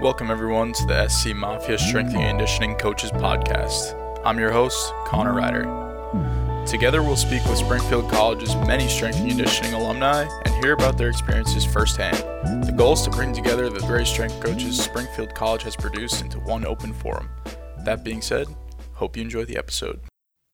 Welcome, everyone, to the SC Mafia Strength and Conditioning Coaches Podcast. I'm your host, Connor Ryder. Together, we'll speak with Springfield College's many strength and conditioning alumni and hear about their experiences firsthand. The goal is to bring together the great strength coaches Springfield College has produced into one open forum. That being said, hope you enjoy the episode.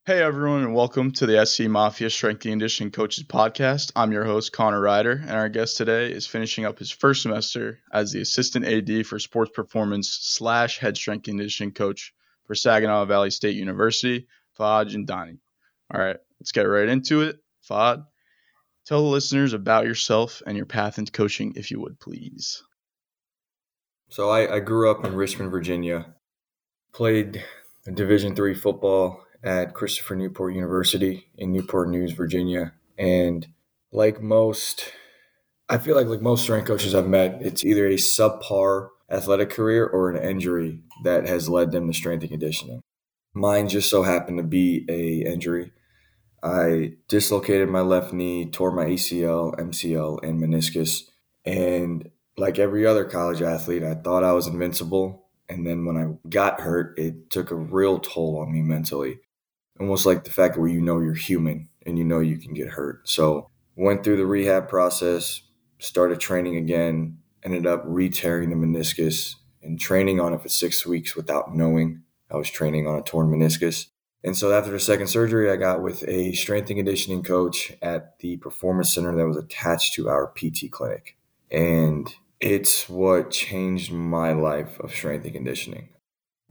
Hey everyone, and welcome to the SC Mafia Strength and Conditioning Coaches Podcast. I'm your host, Connor Ryder, and our guest today is finishing up his first semester as the Assistant AD for Sports Performance slash Head Strength and Conditioning Coach for Saginaw Valley State University, Fahd Jindani. All right, let's get right into it. Fahad, tell the listeners about yourself and your path into coaching, if you would, please. So I, I grew up in Richmond, Virginia. Played Division three football at Christopher Newport University in Newport News, Virginia. And like most, I feel like like most strength coaches I've met, it's either a subpar athletic career or an injury that has led them to strength and conditioning. Mine just so happened to be a injury. I dislocated my left knee, tore my ACL, MCL, and meniscus. And like every other college athlete, I thought I was invincible. And then when I got hurt, it took a real toll on me mentally almost like the fact where you know you're human and you know you can get hurt. So went through the rehab process, started training again, ended up re-tearing the meniscus and training on it for six weeks without knowing I was training on a torn meniscus. And so after the second surgery, I got with a strength and conditioning coach at the performance center that was attached to our PT clinic. And it's what changed my life of strength and conditioning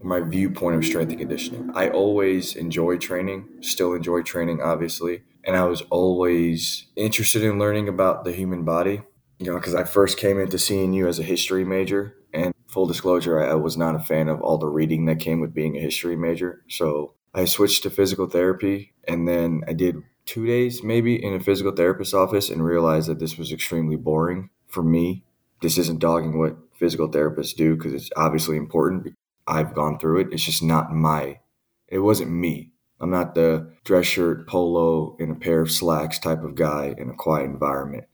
my viewpoint of strength and conditioning. I always enjoy training, still enjoy training, obviously. And I was always interested in learning about the human body, you know, because I first came into CNU as a history major. And full disclosure, I, I was not a fan of all the reading that came with being a history major. So I switched to physical therapy. And then I did two days maybe in a physical therapist's office and realized that this was extremely boring for me. This isn't dogging what physical therapists do because it's obviously important I've gone through it. It's just not my, it wasn't me. I'm not the dress shirt, polo, and a pair of slacks type of guy in a quiet environment.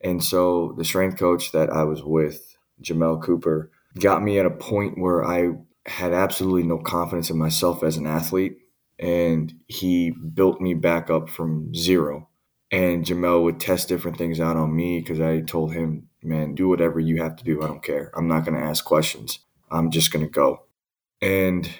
And so the strength coach that I was with, Jamel Cooper, got me at a point where I had absolutely no confidence in myself as an athlete. And he built me back up from zero. And Jamel would test different things out on me because I told him, man, do whatever you have to do. I don't care. I'm not going to ask questions. I'm just going to go. And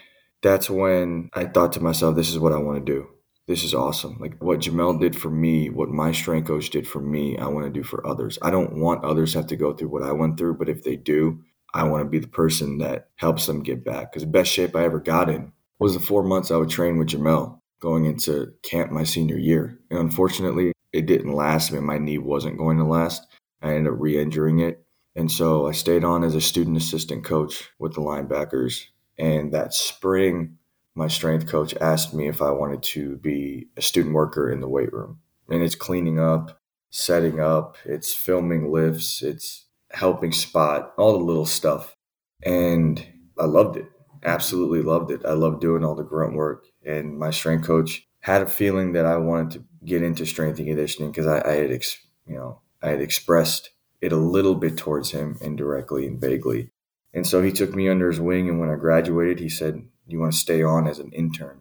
that's when I thought to myself, this is what I want to do. This is awesome. Like what Jamel did for me, what my strength coach did for me, I want to do for others. I don't want others have to go through what I went through, but if they do, I want to be the person that helps them get back. Because the best shape I ever got in was the four months I would train with Jamel going into camp my senior year. And unfortunately, it didn't last. I mean, my knee wasn't going to last. I ended up re injuring it. And so I stayed on as a student assistant coach with the linebackers and that spring, my strength coach asked me if I wanted to be a student worker in the weight room. And it's cleaning up, setting up, it's filming lifts, it's helping spot, all the little stuff. And I loved it. Absolutely loved it. I loved doing all the grunt work. And my strength coach had a feeling that I wanted to get into strength and conditioning because I, I, had, ex, you know, I had expressed it a little bit towards him indirectly and vaguely. And so he took me under his wing. And when I graduated, he said, You want to stay on as an intern?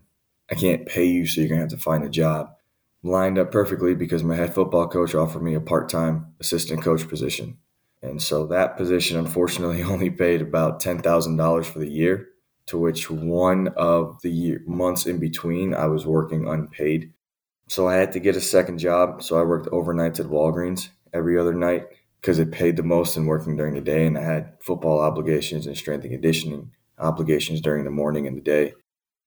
I can't pay you, so you're going to have to find a job. Lined up perfectly because my head football coach offered me a part time assistant coach position. And so that position, unfortunately, only paid about $10,000 for the year, to which one of the year, months in between, I was working unpaid. So I had to get a second job. So I worked overnights at Walgreens every other night because it paid the most in working during the day and I had football obligations and strength and conditioning obligations during the morning and the day.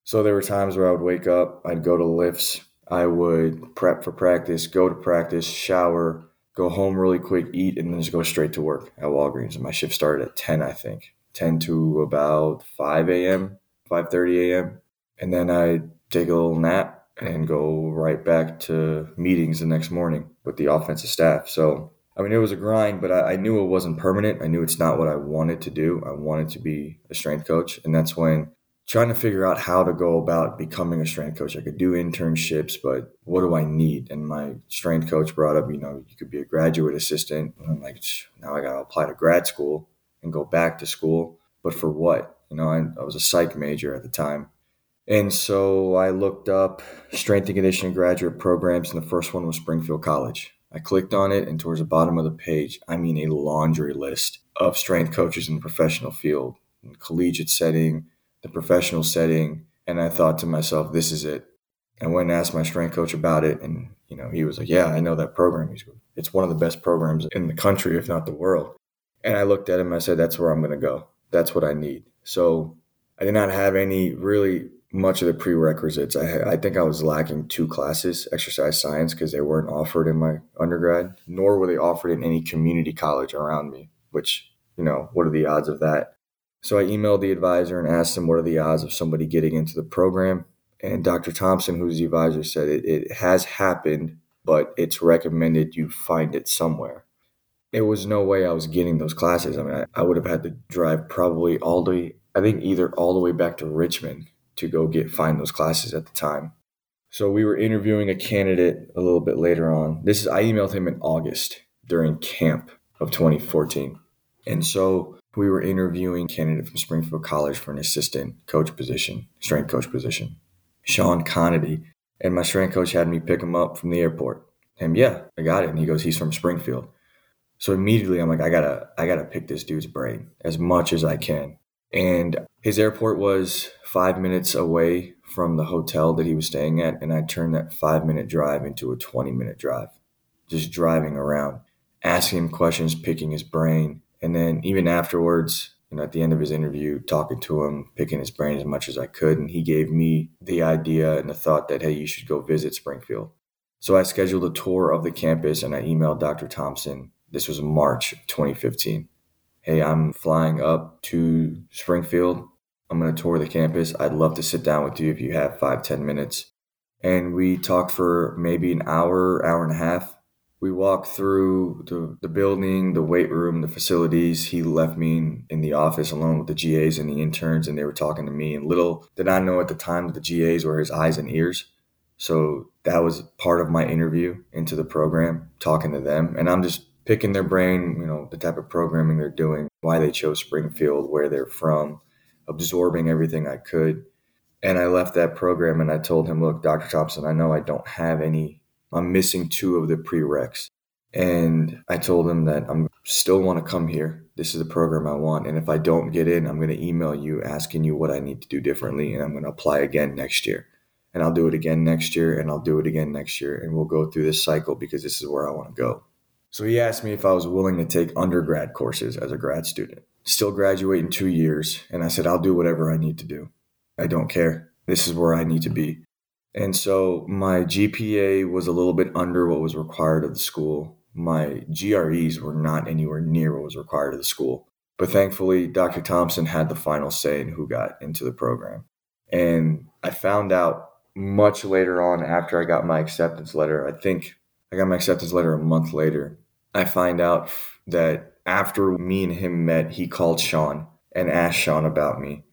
So there were times where I would wake up, I'd go to lifts, I would prep for practice, go to practice, shower, go home really quick, eat, and then just go straight to work at Walgreens. And my shift started at 10, I think, 10 to about 5 a.m., 5.30 a.m. And then I'd take a little nap and go right back to meetings the next morning with the offensive staff. So I mean, it was a grind, but I, I, knew it wasn't permanent. I knew it's not what I wanted to do. I wanted to be a strength coach. And that's when trying to figure out how to go about becoming a strength coach. I could do internships, but what do I need? And my strength coach brought up, you know, you could be a graduate assistant. And I'm like, now I got to apply to grad school and go back to school. but for what? You know, I, I was a psych major at the time. And so I looked up strength and conditioning graduate programs, and the first one was Springfield College. I clicked on it, and towards the bottom of the page, I mean a laundry list of strength coaches in the professional field, in collegiate setting, the professional setting. And I thought to myself, this is it. I went and asked my strength coach about it, and you know, he was like, "Yeah, I know that program. He's, it's one of the best programs in the country, if not the world." And I looked at him. I said, "That's where I'm going to go. That's what I need." So I did not have any really much of the prerequisites. I, I think I was lacking two classes, exercise science, because they weren't offered in my undergrad, nor were they offered in any community college around me, which, you know, what are the odds of that? So I emailed the advisor and asked him what are the odds of somebody getting into the program. And Dr. Thompson, who's the advisor, said it, it has happened, but it's recommended you find it somewhere. There was no way I was getting those classes. I mean, I, I would have had to drive probably all the I think either all the way back to Richmond to go get find those classes at the time. So we were interviewing a candidate a little bit later on. This is I emailed him in August during camp of 2014. And so we were interviewing candidate from Springfield College for an assistant coach position, strength coach position, Sean Conity. And my strength coach had me pick him up from the airport. And yeah, I got it. And he goes, he's from Springfield. So immediately I'm like, I gotta, I gotta pick this dude's brain as much as I can. And his airport was five minutes away from the hotel that he was staying at. And I turned that five minute drive into a 20 minute drive, just driving around, asking him questions, picking his brain. And then even afterwards, you know, at the end of his interview, talking to him, picking his brain as much as I could. And he gave me the idea and the thought that, hey, you should go visit Springfield. So I scheduled a tour of the campus and I emailed Dr. Thompson. This was March 2015 hey, I'm flying up to Springfield. I'm going to tour the campus. I'd love to sit down with you if you have five, ten minutes. And we talked for maybe an hour, hour and a half. We walked through the, the building, the weight room, the facilities. He left me in, in the office alone with the GAs and the interns, and they were talking to me. And little did I know at the time that the GAs were his eyes and ears. So that was part of my interview into the program, talking to them. And I'm just picking their brain, you know, the type of programming they're doing, why they chose Springfield, where they're from, absorbing everything I could. And I left that program and I told him, look, Dr. Thompson, I know I don't have any, I'm missing two of the prereqs. And I told him that I'm still want to come here. This is the program I want. And if I don't get in, I'm going to email you asking you what I need to do differently. And I'm going to apply again next year. And I'll do it again next year. And I'll do it again next year. And we'll go through this cycle because this is where I want to go. So he asked me if I was willing to take undergrad courses as a grad student, still graduate in two years. And I said, I'll do whatever I need to do. I don't care. This is where I need to be. And so my GPA was a little bit under what was required of the school. My GREs were not anywhere near what was required of the school. But thankfully, Dr. Thompson had the final say in who got into the program. And I found out much later on after I got my acceptance letter. I think I got my acceptance letter a month later I find out that after me and him met, he called Sean and asked Sean about me.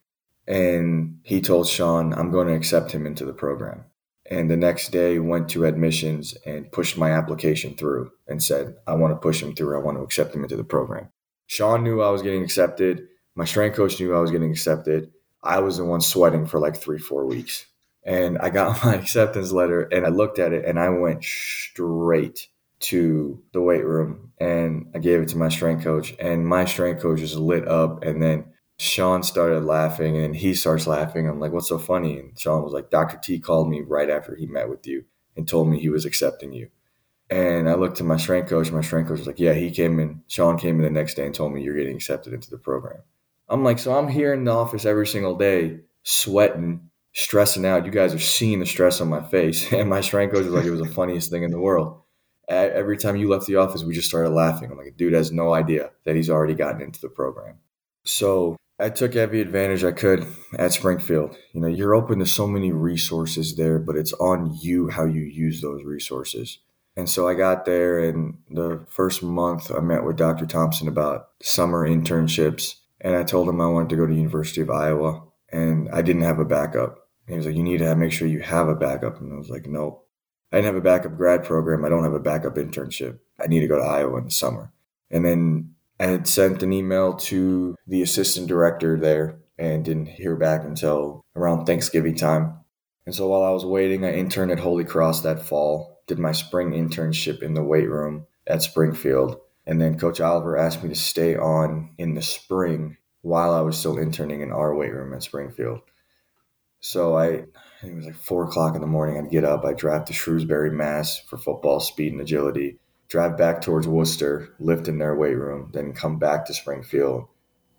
And he told Sean, I'm going to accept him into the program. And the next day went to admissions and pushed my application through and said, I want to push him through. I want to accept him into the program. Sean knew I was getting accepted. My strength coach knew I was getting accepted. I was the one sweating for like three, four weeks. And I got my acceptance letter and I looked at it and I went straight to the weight room and I gave it to my strength coach and my strength coach just lit up and then Sean started laughing and he starts laughing. I'm like, what's so funny? And Sean was like, Dr. T called me right after he met with you and told me he was accepting you. And I looked to my strength coach. My strength coach was like, yeah, he came in. Sean came in the next day and told me you're getting accepted into the program. I'm like, so I'm here in the office every single day, sweating, stressing out. You guys are seeing the stress on my face. And my strength coach was like, it was the funniest thing in the world every time you left the office, we just started laughing. I'm like, dude has no idea that he's already gotten into the program. So I took every advantage I could at Springfield. You know, you're open to so many resources there, but it's on you how you use those resources. And so I got there, and the first month I met with Dr. Thompson about summer internships, and I told him I wanted to go to University of Iowa, and I didn't have a backup. And he was like, "You need to make sure you have a backup," and I was like, "Nope." I didn't have a backup grad program. I don't have a backup internship. I need to go to Iowa in the summer. And then I had sent an email to the assistant director there and didn't hear back until around Thanksgiving time. And so while I was waiting, I interned at Holy Cross that fall, did my spring internship in the weight room at Springfield. And then Coach Oliver asked me to stay on in the spring while I was still interning in our weight room at Springfield. So I, it was like four o'clock in the morning. I'd get up, I'd drive to Shrewsbury, Mass for football, speed, and agility, drive back towards Worcester, lift in their weight room, then come back to Springfield,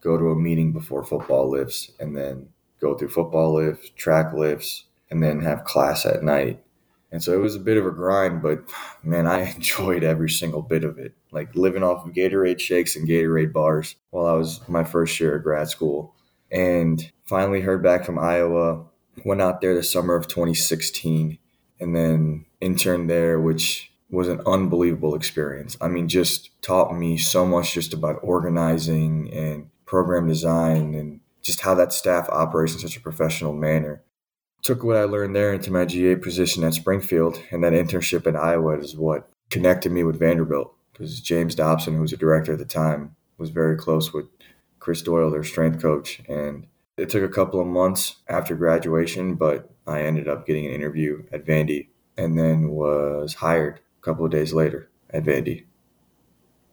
go to a meeting before football lifts, and then go through football lifts, track lifts, and then have class at night. And so it was a bit of a grind, but man, I enjoyed every single bit of it. Like living off of Gatorade shakes and Gatorade bars while I was my first year at grad school. And finally heard back from Iowa, went out there the summer of 2016, and then interned there, which was an unbelievable experience. I mean, just taught me so much just about organizing and program design and just how that staff operates in such a professional manner took what I learned there into my GA position at Springfield, and that internship in Iowa is what connected me with Vanderbilt because James Dobson, who was a director at the time, was very close with Chris Doyle, their strength coach. And it took a couple of months after graduation, but I ended up getting an interview at Vandy and then was hired a couple of days later at Vandy.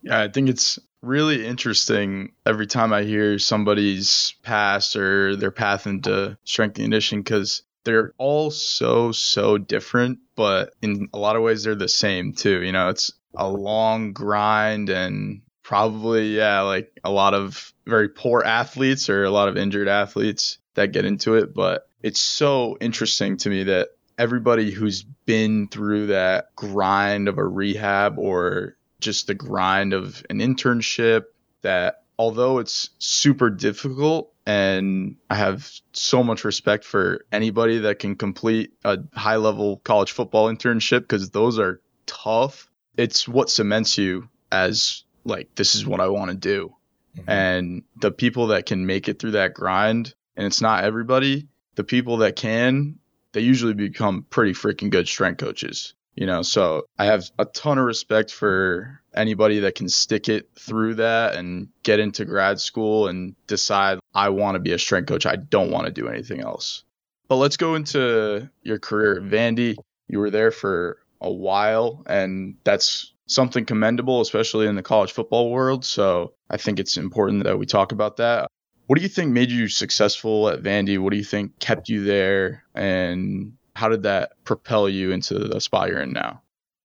Yeah, I think it's really interesting every time I hear somebody's past or their path into strength and conditioning because they're all so so different but in a lot of ways they're the same too you know it's a long grind and probably yeah like a lot of very poor athletes or a lot of injured athletes that get into it but it's so interesting to me that everybody who's been through that grind of a rehab or just the grind of an internship that although it's super difficult and I have so much respect for anybody that can complete a high level college football internship because those are tough. It's what cements you as like, this is what I want to do. Mm-hmm. And the people that can make it through that grind, and it's not everybody, the people that can, they usually become pretty freaking good strength coaches you know so i have a ton of respect for anybody that can stick it through that and get into grad school and decide i want to be a strength coach i don't want to do anything else but let's go into your career at vandy you were there for a while and that's something commendable especially in the college football world so i think it's important that we talk about that what do you think made you successful at vandy what do you think kept you there and how did that propel you into the spot you're in now?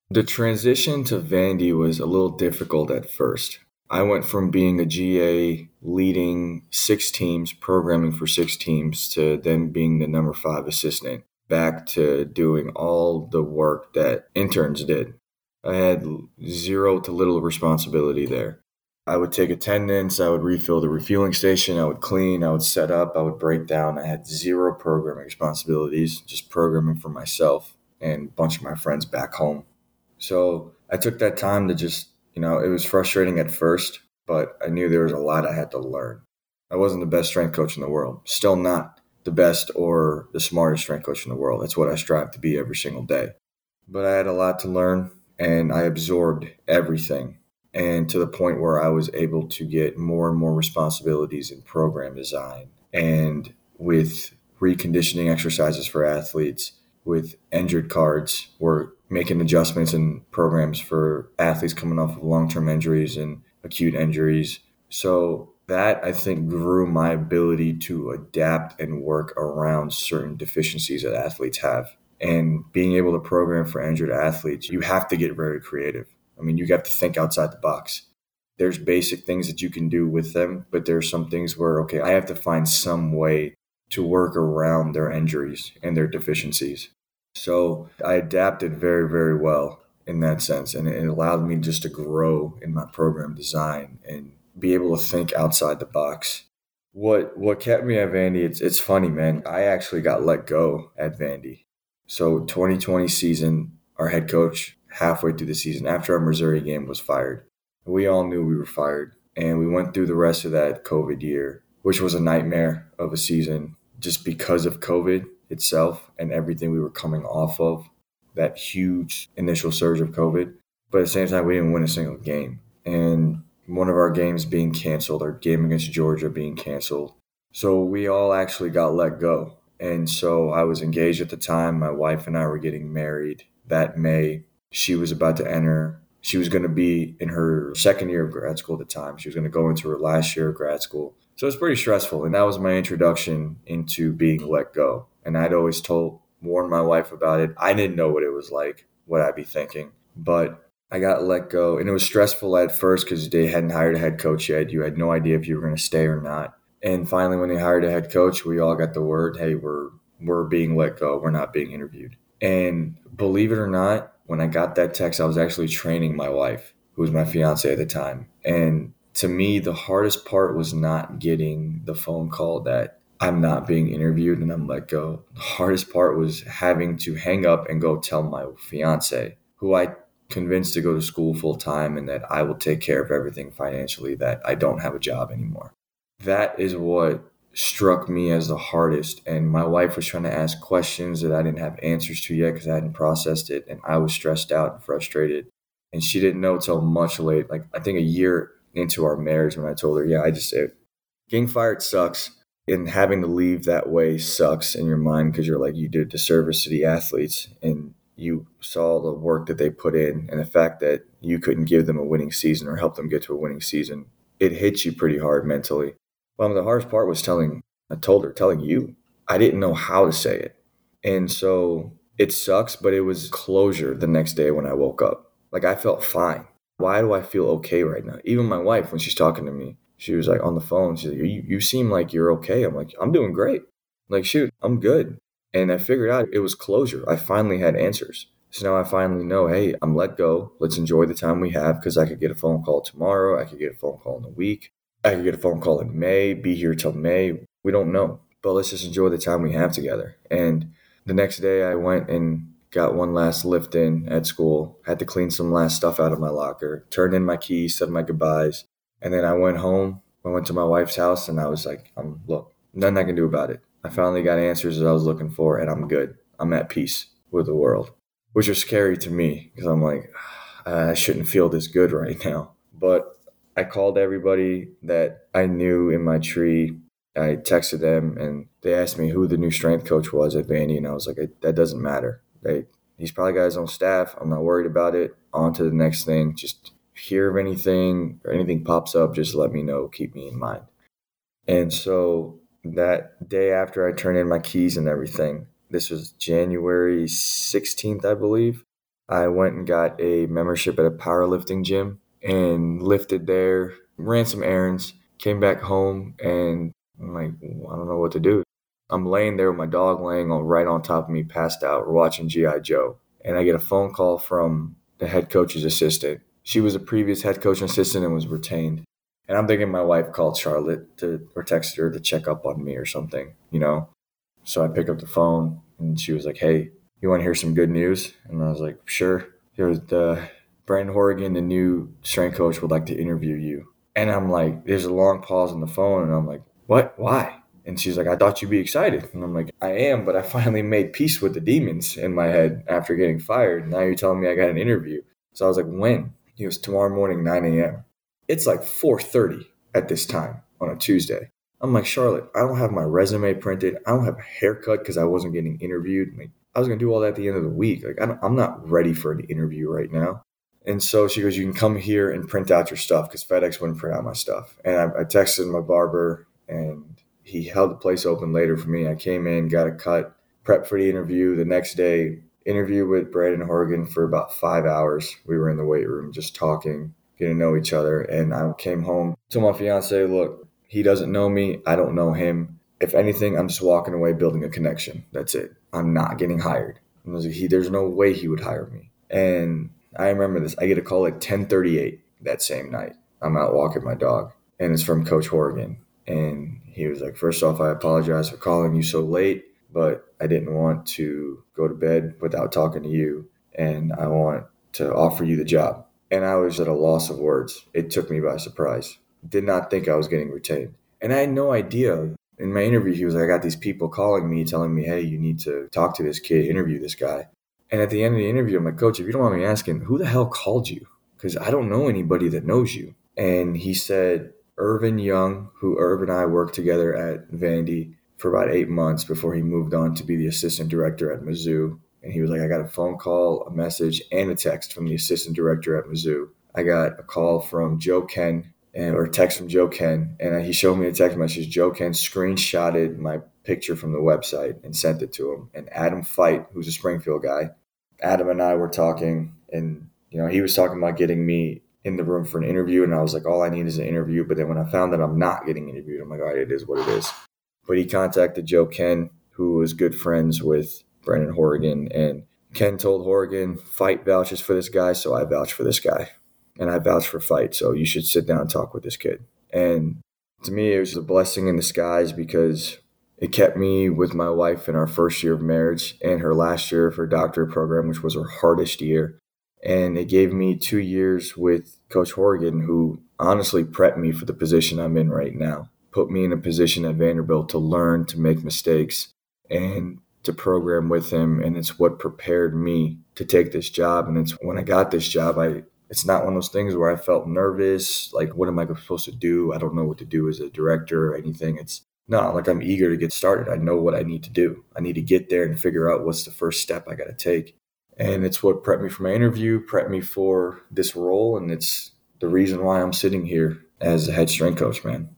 The transition to Vandy was a little difficult at first. I went from being a GA leading six teams, programming for six teams, to then being the number five assistant, back to doing all the work that interns did. I had zero to little responsibility there. I would take attendance, I would refill the refueling station, I would clean, I would set up, I would break down. I had zero programming responsibilities, just programming for myself and a bunch of my friends back home. So I took that time to just, you know, it was frustrating at first, but I knew there was a lot I had to learn. I wasn't the best strength coach in the world, still not the best or the smartest strength coach in the world. That's what I strive to be every single day. But I had a lot to learn and I absorbed everything and to the point where I was able to get more and more responsibilities in program design and with reconditioning exercises for athletes, with injured cards, we're making adjustments in programs for athletes coming off of long term injuries and acute injuries. So that I think grew my ability to adapt and work around certain deficiencies that athletes have. And being able to program for injured athletes, you have to get very creative I mean, you have to think outside the box. There's basic things that you can do with them, but there's some things where, okay, I have to find some way to work around their injuries and their deficiencies. So I adapted very, very well in that sense. And it allowed me just to grow in my program design and be able to think outside the box. What what kept me at Vandy, it's it's funny, man. I actually got let go at Vandy. So 2020 season, our head coach halfway through the season after our Missouri game was fired. We all knew we were fired, and we went through the rest of that COVID year, which was a nightmare of a season just because of COVID itself and everything we were coming off of, that huge initial surge of COVID. But at the same time, we didn't win a single game. And one of our games being canceled, our game against Georgia being canceled. So we all actually got let go. And so I was engaged at the time. My wife and I were getting married that May. She was about to enter, she was going to be in her second year of grad school at the time. She was going to go into her last year of grad school. So it was pretty stressful. And that was my introduction into being let go. And I'd always told, warned my wife about it. I didn't know what it was like, what I'd be thinking. But I got let go, and it was stressful at first because they hadn't hired a head coach yet. You had no idea if you were going to stay or not. And finally, when they hired a head coach, we all got the word, "Hey, we're we're being let go. We're not being interviewed." And believe it or not, when I got that text, I was actually training my wife, who was my fiance at the time. And to me, the hardest part was not getting the phone call that I'm not being interviewed and I'm let go. The hardest part was having to hang up and go tell my fiance, who I convinced to go to school full time and that I will take care of everything financially, that I don't have a job anymore. That is what struck me as the hardest. And my wife was trying to ask questions that I didn't have answers to yet because I hadn't processed it. And I was stressed out and frustrated. And she didn't know till much late, like I think a year into our marriage when I told her, yeah, I just said, getting fired sucks. And having to leave that way sucks in your mind because you're like, you did a disservice to the athletes. And you saw the work that they put in and the fact that you couldn't give them a winning season or help them get to a winning season, it hits you pretty hard mentally. Well, the hardest part was telling, I told her, telling you. I didn't know how to say it. And so it sucks, but it was closure the next day when I woke up. Like I felt fine. Why do I feel okay right now? Even my wife, when she's talking to me, she was like on the phone. She's like, you, you seem like you're okay. I'm like, I'm doing great. I'm like, shoot, I'm good. And I figured out it was closure. I finally had answers. So now I finally know, hey, I'm let go. Let's enjoy the time we have because I could get a phone call tomorrow. I could get a phone call in a week. I could get a phone call in May, be here till May. We don't know. But let's just enjoy the time we have together. And the next day I went and got one last lift in at school, had to clean some last stuff out of my locker, turned in my keys, said my goodbyes. And then I went home. I went to my wife's house and I was like, I'm look, nothing I can do about it. I finally got answers that I was looking for, and I'm good. I'm at peace with the world, which was scary to me because I'm like, ah, I shouldn't feel this good right now. But I called everybody that I knew in my tree. I texted them, and they asked me who the new strength coach was at Vandy, and I was like, that doesn't matter. They, he's probably got his own staff. I'm not worried about it. On to the next thing. Just hear of anything or anything pops up, just let me know. Keep me in mind. And so that day after I turned in my keys and everything, this was January 16th, I believe. I went and got a membership at a powerlifting gym and lifted there, ran some errands, came back home, and I'm like, I don't know what to do. I'm laying there with my dog laying on right on top of me, passed out. We're watching G.I. Joe. And I get a phone call from the head coach's assistant. She was a previous head coach assistant and was retained. And I'm thinking my wife called Charlotte to or texted her to check up on me or something, you know. So I pick up the phone and she was like, "Hey, you want to hear some good news?" And I was like, "Sure." There was the Brandon Horrigan, the new strength coach, would like to interview you. And I'm like, there's a long pause on the phone, and I'm like, "What? Why?" And she's like, "I thought you'd be excited." And I'm like, "I am, but I finally made peace with the demons in my head after getting fired. Now you're telling me I got an interview." So I was like, "When?" He was tomorrow morning, 9 a.m. It's like 4:30 at this time on a Tuesday. I'm like, Charlotte, I don't have my resume printed. I don't have a haircut because I wasn't getting interviewed. Like, I was gonna do all that at the end of the week. Like, I am not ready for an interview right now. And so she goes, you can come here and print out your stuff because FedEx wouldn't print out my stuff. And I, I texted my barber, and he held the place open later for me. I came in, got a cut, prep for the interview. The next day, interview with Brandon Horrigan for about five hours. We were in the weight room just talking getting to know each other. And I came home, to my fiance, look, he doesn't know me. I don't know him. If anything, I'm just walking away building a connection. That's it. I'm not getting hired. And I was like, he, there's no way he would hire me. And I remember this. I get a call at 1038 that same night. I'm out walking my dog and it's from Coach Horrigan. And he was like, first off, I apologize for calling you so late, but I didn't want to go to bed without talking to you. And I want to offer you the job and I was at a loss of words. It took me by surprise. Did not think I was getting retained. And I had no idea. In my interview, he was like, I got these people calling me, telling me, hey, you need to talk to this kid, interview this guy. And at the end of the interview, I'm like, Coach, if you don't mind me asking, who the hell called you? Because I don't know anybody that knows you. and he said Irvin Young, who Irvin and I worked together at Vandy for about eight months before he moved on to be the assistant director at Mizzou. And he was like, I got a phone call, a message, and a text from the assistant director at Mizzou. I got a call from Joe Kenn, and, or text from Joe Kenn, and he showed me a text message. Joe Kenn screenshotted my picture from the website and sent it to him. And Adam Feit, who's a Springfield guy, Adam and I were talking, and you know he was talking about getting me in the room for an interview, and I was like, all I need is an interview. But then when I found that I'm not getting interviewed, I'm like, all right, it is what it is. But he contacted Joe Kenn, who was good friends with Brennan Horrigan, and Kenn told Horrigan, Feit vouches for this guy, so I vouch for this guy. And I vouch for Feit. so you should sit down and talk with this kid. And to me, it was a blessing in disguise because it kept me with my wife in our first year of marriage and her last year of her doctorate program, which was her hardest year. And it gave me two years with Coach Horrigan, who honestly prepped me for the position I'm in right now, put me in a position at Vanderbilt to learn, to make mistakes, and to program with him. And it's what prepared me to take this job. And it's when I got this job, I it's not one of those things where I felt nervous, like what am I supposed to do? I don't know what to do as a director or anything. It's no, like I'm eager to get started. I know what I need to do. I need to get there and figure out what's the first step I got to take. And it's what prepped me for my interview, prepped me for this role, and it's the reason why I'm sitting here as a head strength coach, man.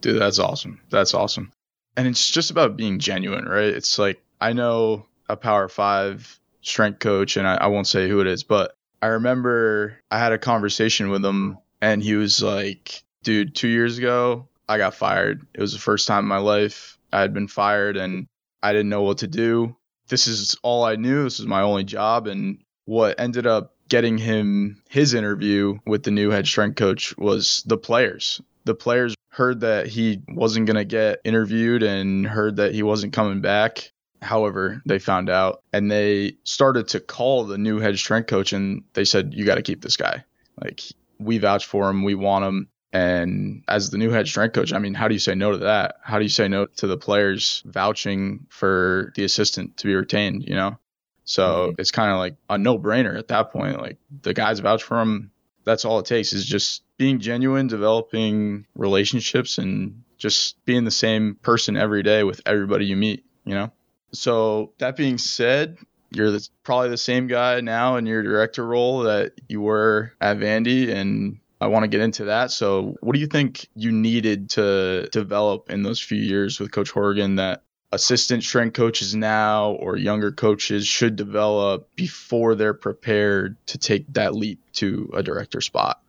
Dude, that's awesome. That's awesome. And it's just about being genuine, right? It's like I know a Power Five strength coach, and I, I won't say who it is, but I remember I had a conversation with him, and he was like, "Dude, two years ago, I got fired. It was the first time in my life I had been fired and I didn't know what to do. This is all I knew. This was my only job. And what ended up getting him his interview with the new head strength coach was the players. The players heard that he wasn't going to get interviewed and heard that he wasn't coming back. However, they found out and they started to call the new head strength coach and they said, You got to keep this guy. Like, we vouch for him. We want him. And as the new head strength coach, I mean, how do you say no to that? How do you say no to the players vouching for the assistant to be retained, you know? So mm-hmm. it's kind of like a no brainer at that point. Like the guys vouch for him. That's all it takes is just being genuine, developing relationships, and just being the same person every day with everybody you meet, you know? So that being said, you're the, probably the same guy now in your director role that you were at Vandy and I want to get into that. So, what do you think you needed to develop in those few years with Coach Horrigan that assistant strength coaches now or younger coaches should develop before they're prepared to take that leap to a director spot?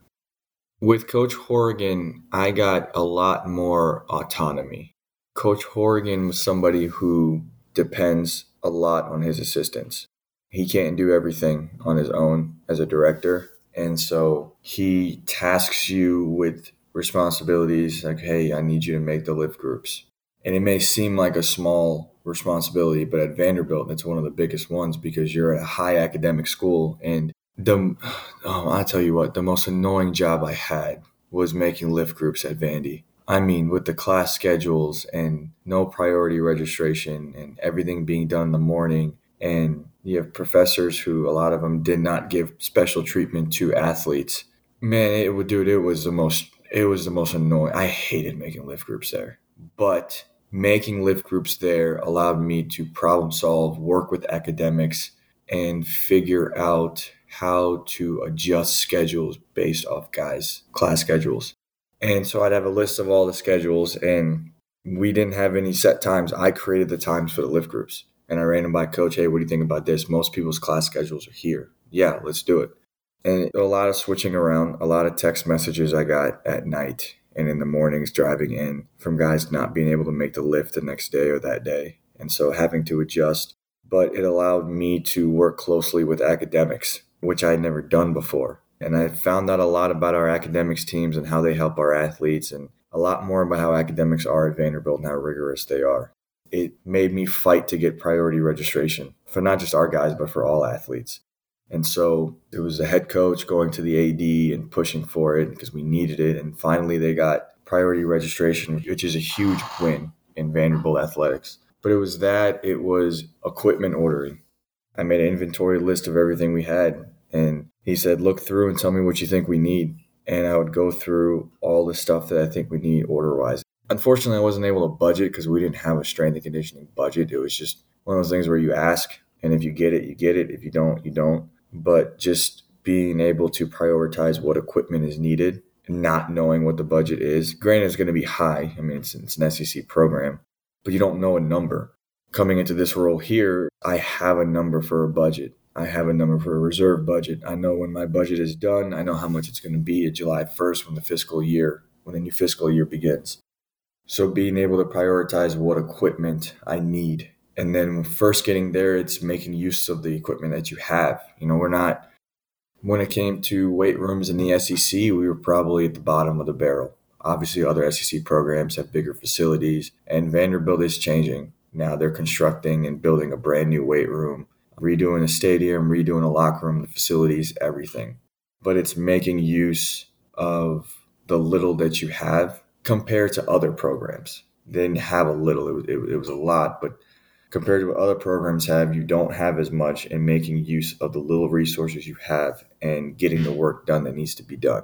With Coach Horrigan, I got a lot more autonomy. Coach Horrigan was somebody who depends a lot on his assistants. He can't do everything on his own as a director and so he tasks you with responsibilities like, hey, I need you to make the lift groups. And it may seem like a small responsibility, but at Vanderbilt, it's one of the biggest ones because you're at a high academic school. And the, oh, I'll tell you what, the most annoying job I had was making lift groups at Vandy. I mean, with the class schedules and no priority registration and everything being done in the morning and you have professors who a lot of them did not give special treatment to athletes. Man, it would, dude. It was the most. It was the most annoying. I hated making lift groups there, but making lift groups there allowed me to problem solve, work with academics, and figure out how to adjust schedules based off guys' class schedules. And so I'd have a list of all the schedules, and we didn't have any set times. I created the times for the lift groups and I ran them by coach. Hey, what do you think about this? Most people's class schedules are here. Yeah, let's do it. And a lot of switching around, a lot of text messages I got at night and in the mornings driving in from guys not being able to make the lift the next day or that day. And so having to adjust. But it allowed me to work closely with academics, which I had never done before. And I found out a lot about our academics teams and how they help our athletes and a lot more about how academics are at Vanderbilt and how rigorous they are it made me fight to get priority registration for not just our guys, but for all athletes. And so it was the head coach going to the AD and pushing for it because we needed it. And finally, they got priority registration, which is a huge win in Vanderbilt athletics. But it was that, it was equipment ordering. I made an inventory list of everything we had. And he said, look through and tell me what you think we need. and I would go through all the stuff that I think we need order wise. Unfortunately, I wasn't able to budget because we didn't have a strength and conditioning budget. It was just one of those things where you ask, and if you get it, you get it. If you don't, you don't. But just being able to prioritize what equipment is needed, not knowing what the budget is. Granted, it's going to be high. I mean, it's, it's an SEC program, but you don't know a number. Coming into this role here, I have a number for a budget. I have a number for a reserve budget. I know when my budget is done, I know how much it's going to be at July 1st when the fiscal year, when the new fiscal year begins. So being able to prioritize what equipment I need. And then first getting there, it's making use of the equipment that you have. You know, we're not, when it came to weight rooms in the SEC, we were probably at the bottom of the barrel. Obviously, other SEC programs have bigger facilities, and Vanderbilt is changing. Now they're constructing and building a brand new weight room, redoing a stadium, redoing a locker room, the facilities, everything. But it's making use of the little that you have compared to other programs. They didn't have a little, it was, it, it was a lot, but compared to what other programs have, you don't have as much in making use of the little resources you have and getting the work done that needs to be done.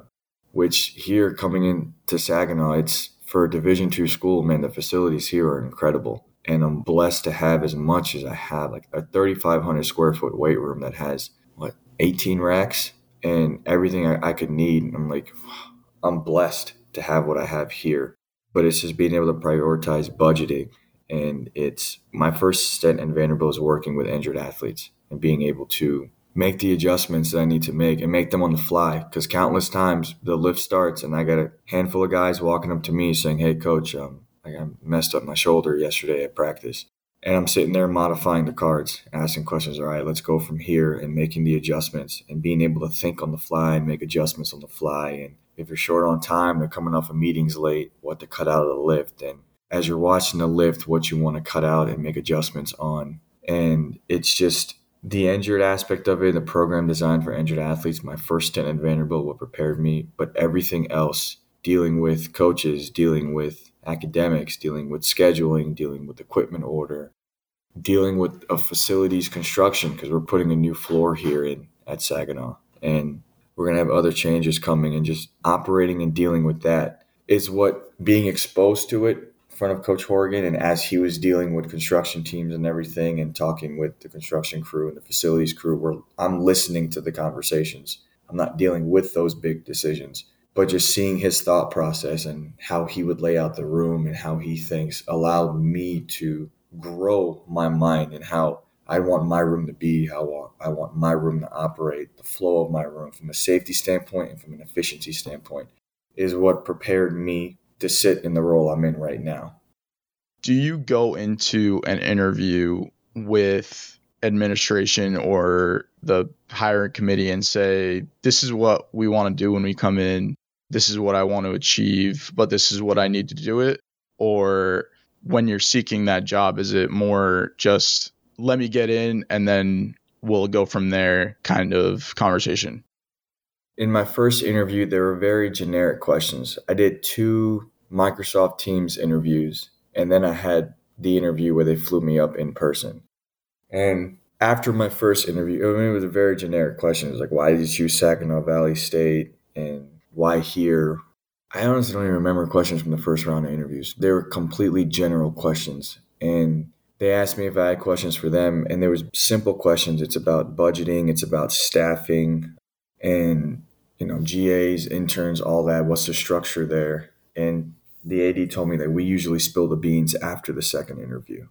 Which here coming into Saginaw, it's for a Division two school, man, the facilities here are incredible. And I'm blessed to have as much as I have, like a 3,500 square foot weight room that has what 18 racks and everything I, I could need. And I'm like, I'm blessed to have what I have here. But it's just being able to prioritize budgeting and it's my first stint in Vanderbilt is working with injured athletes and being able to make the adjustments that I need to make and make them on the fly. Because countless times the lift starts and I got a handful of guys walking up to me saying, "Hey, coach, um, I messed up my shoulder yesterday at practice." And I'm sitting there modifying the cards, asking questions. All right, let's go from here and making the adjustments and being able to think on the fly and make adjustments on the fly. And if you're short on time, they're coming off of meetings late, what to cut out of the lift. And as you're watching the lift what you want to cut out and make adjustments on. And it's just the injured aspect of it, the program designed for injured athletes. My first stint at Vanderbilt what prepared me, but everything else, dealing with coaches, dealing with academics, dealing with scheduling, dealing with equipment order, dealing with a facilities construction because we're putting a new floor here in at Saginaw, and we're gonna have other changes coming, and just operating and dealing with that is what being exposed to it in front of Coach Horrigan, and as he was dealing with construction teams and everything, and talking with the construction crew and the facilities crew, where I'm listening to the conversations. I'm not dealing with those big decisions, but just seeing his thought process and how he would lay out the room and how he thinks allowed me to grow my mind and how I want my room to be, how I want my room to operate, the flow of my room from a safety standpoint and from an efficiency standpoint is what prepared me to sit in the role I'm in right now. Do you go into an interview with administration or the hiring committee and say, this is what we want to do when we come in, this is what I want to achieve, but this is what I need to do it? Or when you're seeking that job, is it more just let me get in and then we'll go from there kind of conversation? In my first interview, there were very generic questions. I did two Microsoft Teams interviews, and then I had the interview where they flew me up in person. And after my first interview, I mean, it was a very generic question. It was like, why did you choose Saginaw Valley State and why here? I honestly don't even remember questions from the first round of interviews. They were completely general questions. And they asked me if I had questions for them. And there was simple questions. It's about budgeting, it's about staffing and, you know, GAs, interns, all that. What's the structure there? And the AD told me that we usually spill the beans after the second interview.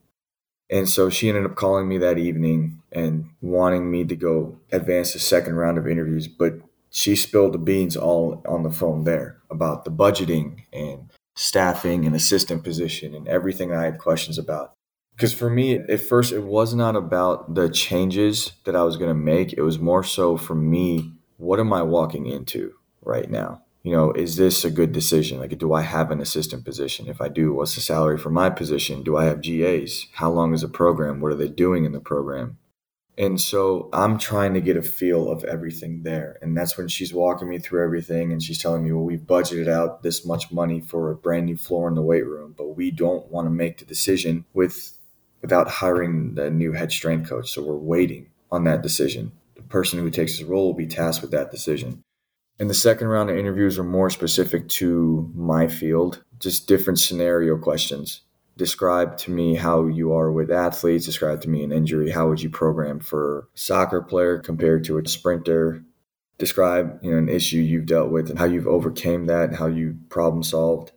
And so she ended up calling me that evening and wanting me to go advance the second round of interviews. But she spilled the beans all on the phone there about the budgeting and staffing and assistant position and everything I had questions about. Because for me, at first, it was not about the changes that I was going to make. It was more so for me, what am I walking into right now? you know, is this a good decision? Like, do I have an assistant position? If I do, what's the salary for my position? Do I have GAs? How long is the program? What are they doing in the program? And so I'm trying to get a feel of everything there. And that's when she's walking me through everything and she's telling me, well, we've budgeted out this much money for a brand new floor in the weight room, but we don't want to make the decision with without hiring the new head strength coach. So we're waiting on that decision. The person who takes his role will be tasked with that decision. And the second round of interviews were more specific to my field, just different scenario questions. Describe to me how you are with athletes, describe to me an injury. How would you program for soccer player compared to a sprinter? Describe, you know, an issue you've dealt with and how you've overcame that, and how you problem solved.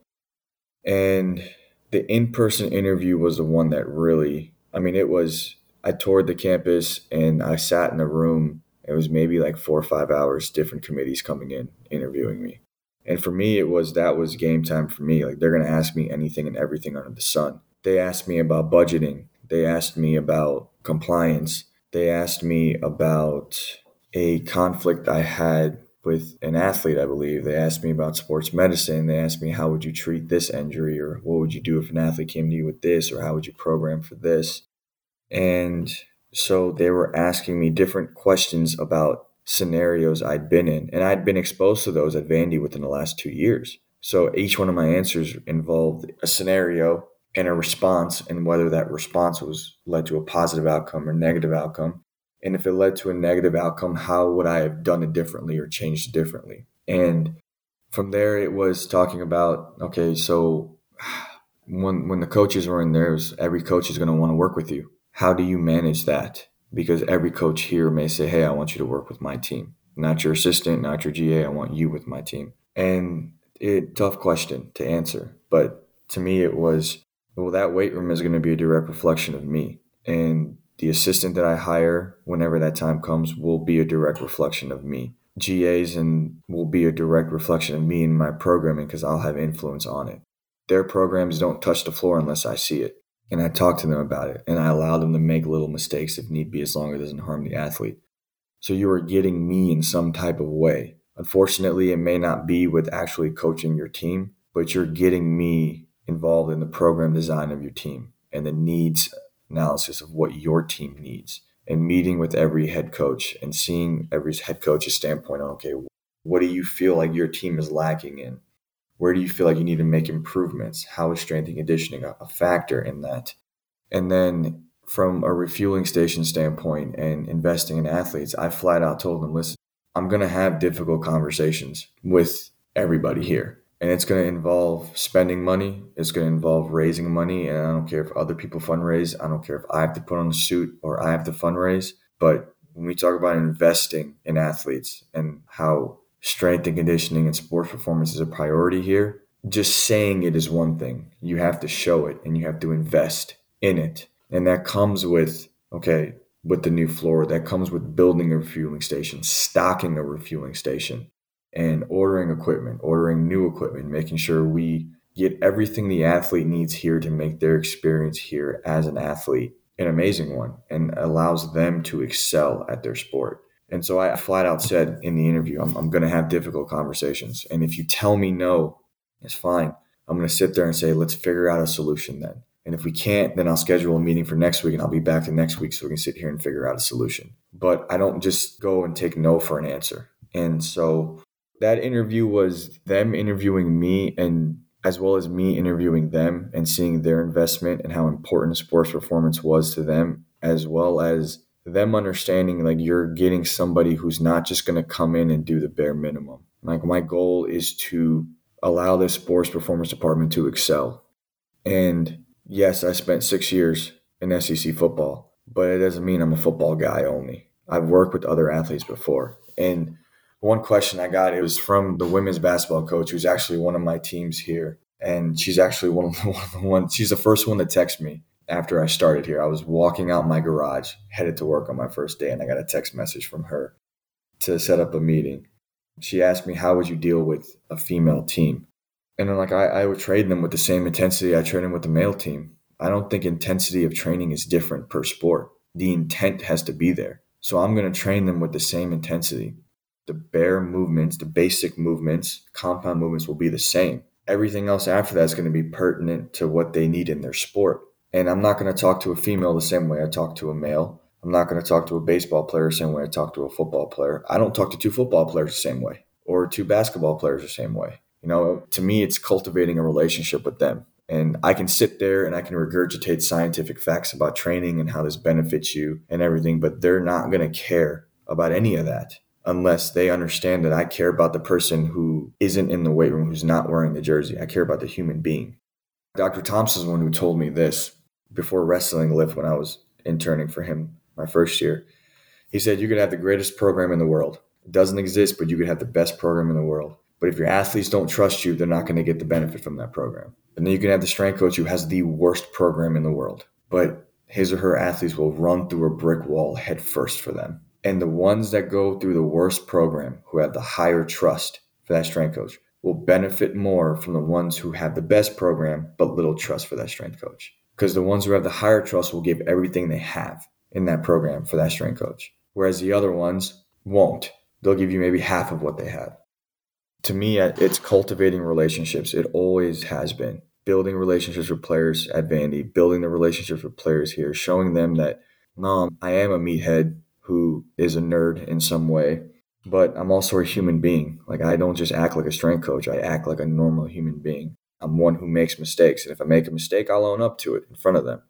And the in-person interview was the one that really, I mean, it was I toured the campus and I sat in a room. It was maybe like four or five hours, different committees coming in, interviewing me. And for me, it was that was game time for me. Like they're going to ask me anything and everything under the sun. They asked me about budgeting. They asked me about compliance. They asked me about a conflict I had with an athlete, I believe. They asked me about sports medicine. They asked me, how would you treat this injury? Or what would you do if an athlete came to you with this? Or how would you program for this? And so they were asking me different questions about scenarios I'd been in. And I'd been exposed to those at Vandy within the last two years. So each one of my answers involved a scenario and a response, and whether that response was led to a positive outcome or negative outcome. And if it led to a negative outcome, how would I have done it differently or changed differently? And from there, it was talking about okay, so when when the coaches were in there, was, every coach is going to want to work with you how do you manage that? Because every coach here may say, hey, I want you to work with my team. Not your assistant, not your GA. I want you with my team. And it tough question to answer. But to me, it was, well, that weight room is going to be a direct reflection of me. And the assistant that I hire, whenever that time comes, will be a direct reflection of me. GAs and will be a direct reflection of me and my programming because I'll have influence on it. Their programs don't touch the floor unless I see it and I talk to them about it and I allow them to make little mistakes if need be as long as it doesn't harm the athlete. So you are getting me in some type of way. Unfortunately, it may not be with actually coaching your team, but you're getting me involved in the program design of your team and the needs analysis of what your team needs and meeting with every head coach and seeing every head coach's standpoint on okay, what do you feel like your team is lacking in? Where do you feel like you need to make improvements? How is strength and conditioning a, a factor in that? And then from a refueling station standpoint and investing in athletes, I flat out told them, listen, I'm going to have difficult conversations with everybody here. And it's going to involve spending money. It's going to involve raising money. And I don't care if other people fundraise. I don't care if I have to put on a suit or I have to fundraise. But when we talk about investing in athletes and how strength and conditioning and sports performance is a priority here, just saying it is one thing. You have to show it and you have to invest in it. And that comes with, okay, with the new floor, that comes with building a refueling station, stocking a refueling station, and ordering equipment, ordering new equipment, making sure we get everything the athlete needs here to make their experience here as an athlete an amazing one and allows them to excel at their sport. And so I flat out said in the interview, I'm, I'm going to have difficult conversations. And if you tell me no, it's fine. I'm going to sit there and say, let's figure out a solution then. And if we can't, then I'll schedule a meeting for next week and I'll be back to next week so we can sit here and figure out a solution. But I don't just go and take no for an answer. And so that interview was them interviewing me and as well as me interviewing them and seeing their investment and how important sports performance was to them, as well as them understanding like you're getting somebody who's not just going to come in and do the bare minimum. Like my goal is to allow this sports performance department to excel. And yes, I spent six years in SEC football, but it doesn't mean I'm a football guy only. I've worked with other athletes before. And one question I got, it was from the women's basketball coach, who's actually one of my teams here. And she's actually one of the, one the she's the first one to text me after I started here. I was walking out my garage, headed to work on my first day, and I got a text message from her to set up a meeting. She asked me, How would you deal with a female team? And I'm like, I, I would trade them with the same intensity I train them with the male team. I don't think intensity of training is different per sport. The intent has to be there. So I'm going to train them with the same intensity. The bare movements, the basic movements, compound movements will be the same. Everything else after that is going to be pertinent to what they need in their sport. And I'm not going to talk to a female the same way I talk to a male. I'm not going to talk to a baseball player the same way I talk to a football player. I don't talk to two football players the same way or two basketball players the same way. You know, to me, it's cultivating a relationship with them. And I can sit there and I can regurgitate scientific facts about training and how this benefits you and everything, but they're not going to care about any of that. unless they understand that I care about the person who isn't in the weight room, who's not wearing the jersey. I care about the human being. Dr. Thompson is the one who told me this before wrestling lift when I was interning for him my first year. He said, You could have the greatest program in the world. It doesn't exist, but you could have the best program in the world. But if your athletes don't trust you, they're not going to get the benefit from that program. And then you can have the strength coach who has the worst program in the world. But his or her athletes will run through a brick wall head first for them. And the ones that go through the worst program, who have the higher trust for that strength coach, will benefit more from the ones who have the best program but little trust for that strength coach. Because the ones who have the higher trust will give everything they have in that program for that strength coach. Whereas the other ones won't. They'll give you maybe half of what they have. To me, it's cultivating relationships. It always has been building relationships with players at Vandy, building the relationships with players here, showing them that, no, I am a meathead who is a nerd in some way, but I'm also a human being. Like, I don't just act like a strength coach, I act like a normal human being. I'm one who makes mistakes. And if I make a mistake, I'll own up to it in front of them.